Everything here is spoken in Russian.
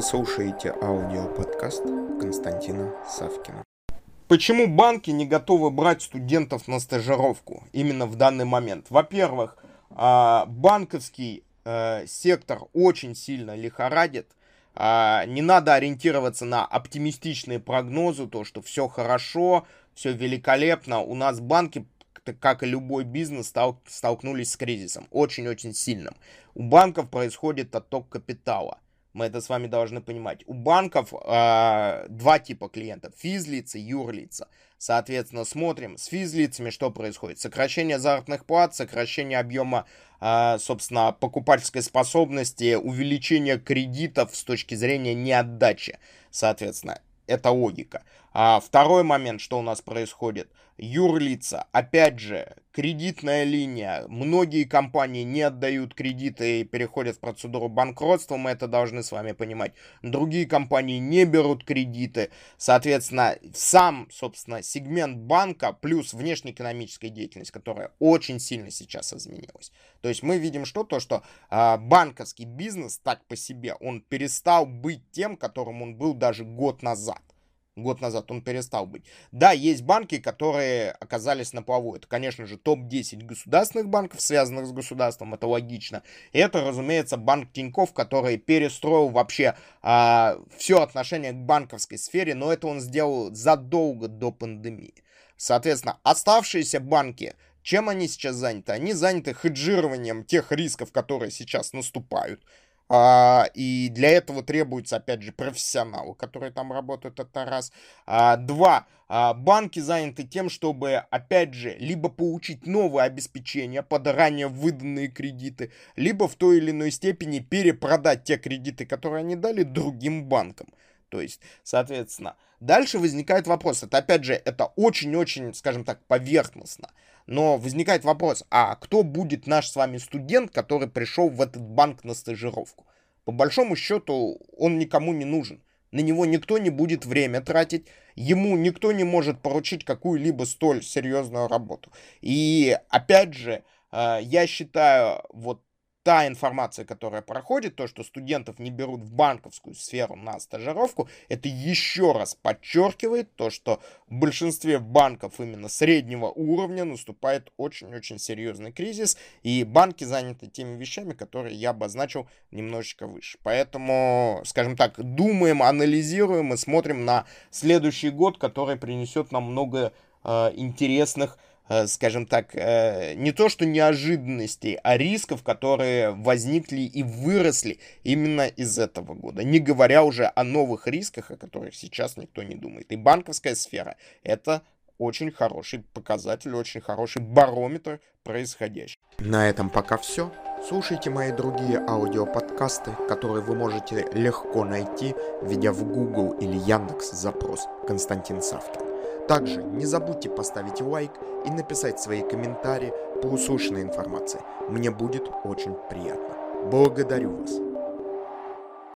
Вы слушаете аудиоподкаст Константина Савкина. Почему банки не готовы брать студентов на стажировку именно в данный момент? Во-первых, а, банковский э, сектор очень сильно лихорадит. А, не надо ориентироваться на оптимистичные прогнозы, то, что все хорошо, все великолепно. У нас банки как и любой бизнес, столкнулись с кризисом, очень-очень сильным. У банков происходит отток капитала. Мы это с вами должны понимать. У банков э, два типа клиентов. Физлицы, юрлица. Соответственно, смотрим с физлицами, что происходит. Сокращение заработных плат, сокращение объема, э, собственно, покупательской способности, увеличение кредитов с точки зрения неотдачи. Соответственно, это логика. А второй момент, что у нас происходит. Юрлица, опять же, кредитная линия. Многие компании не отдают кредиты и переходят в процедуру банкротства, мы это должны с вами понимать. Другие компании не берут кредиты. Соответственно, сам, собственно, сегмент банка плюс внешнеэкономическая деятельность, которая очень сильно сейчас изменилась. То есть мы видим что? То, что э, банковский бизнес так по себе, он перестал быть тем, которым он был даже год назад год назад он перестал быть. Да, есть банки, которые оказались на плаву. Это, конечно же, топ-10 государственных банков, связанных с государством, это логично. Это, разумеется, банк Тиньков, который перестроил вообще а, все отношение к банковской сфере, но это он сделал задолго до пандемии. Соответственно, оставшиеся банки, чем они сейчас заняты? Они заняты хеджированием тех рисков, которые сейчас наступают. А, и для этого требуется, опять же, профессионалы, которые там работают, это раз. А, два, а, банки заняты тем, чтобы, опять же, либо получить новое обеспечение под ранее выданные кредиты, либо в той или иной степени перепродать те кредиты, которые они дали другим банкам. То есть, соответственно, дальше возникает вопрос. Это, опять же, это очень-очень, скажем так, поверхностно. Но возникает вопрос, а кто будет наш с вами студент, который пришел в этот банк на стажировку? По большому счету он никому не нужен. На него никто не будет время тратить, ему никто не может поручить какую-либо столь серьезную работу. И опять же, э, я считаю, вот та информация, которая проходит, то, что студентов не берут в банковскую сферу на стажировку, это еще раз подчеркивает то, что в большинстве банков именно среднего уровня наступает очень-очень серьезный кризис, и банки заняты теми вещами, которые я обозначил немножечко выше. Поэтому, скажем так, думаем, анализируем и смотрим на следующий год, который принесет нам много э, интересных скажем так, э, не то что неожиданностей, а рисков, которые возникли и выросли именно из этого года. Не говоря уже о новых рисках, о которых сейчас никто не думает. И банковская сфера — это очень хороший показатель, очень хороший барометр происходящего. На этом пока все. Слушайте мои другие аудиоподкасты, которые вы можете легко найти, введя в Google или Яндекс запрос «Константин Савкин». Также не забудьте поставить лайк и написать свои комментарии по услышанной информации. Мне будет очень приятно. Благодарю вас.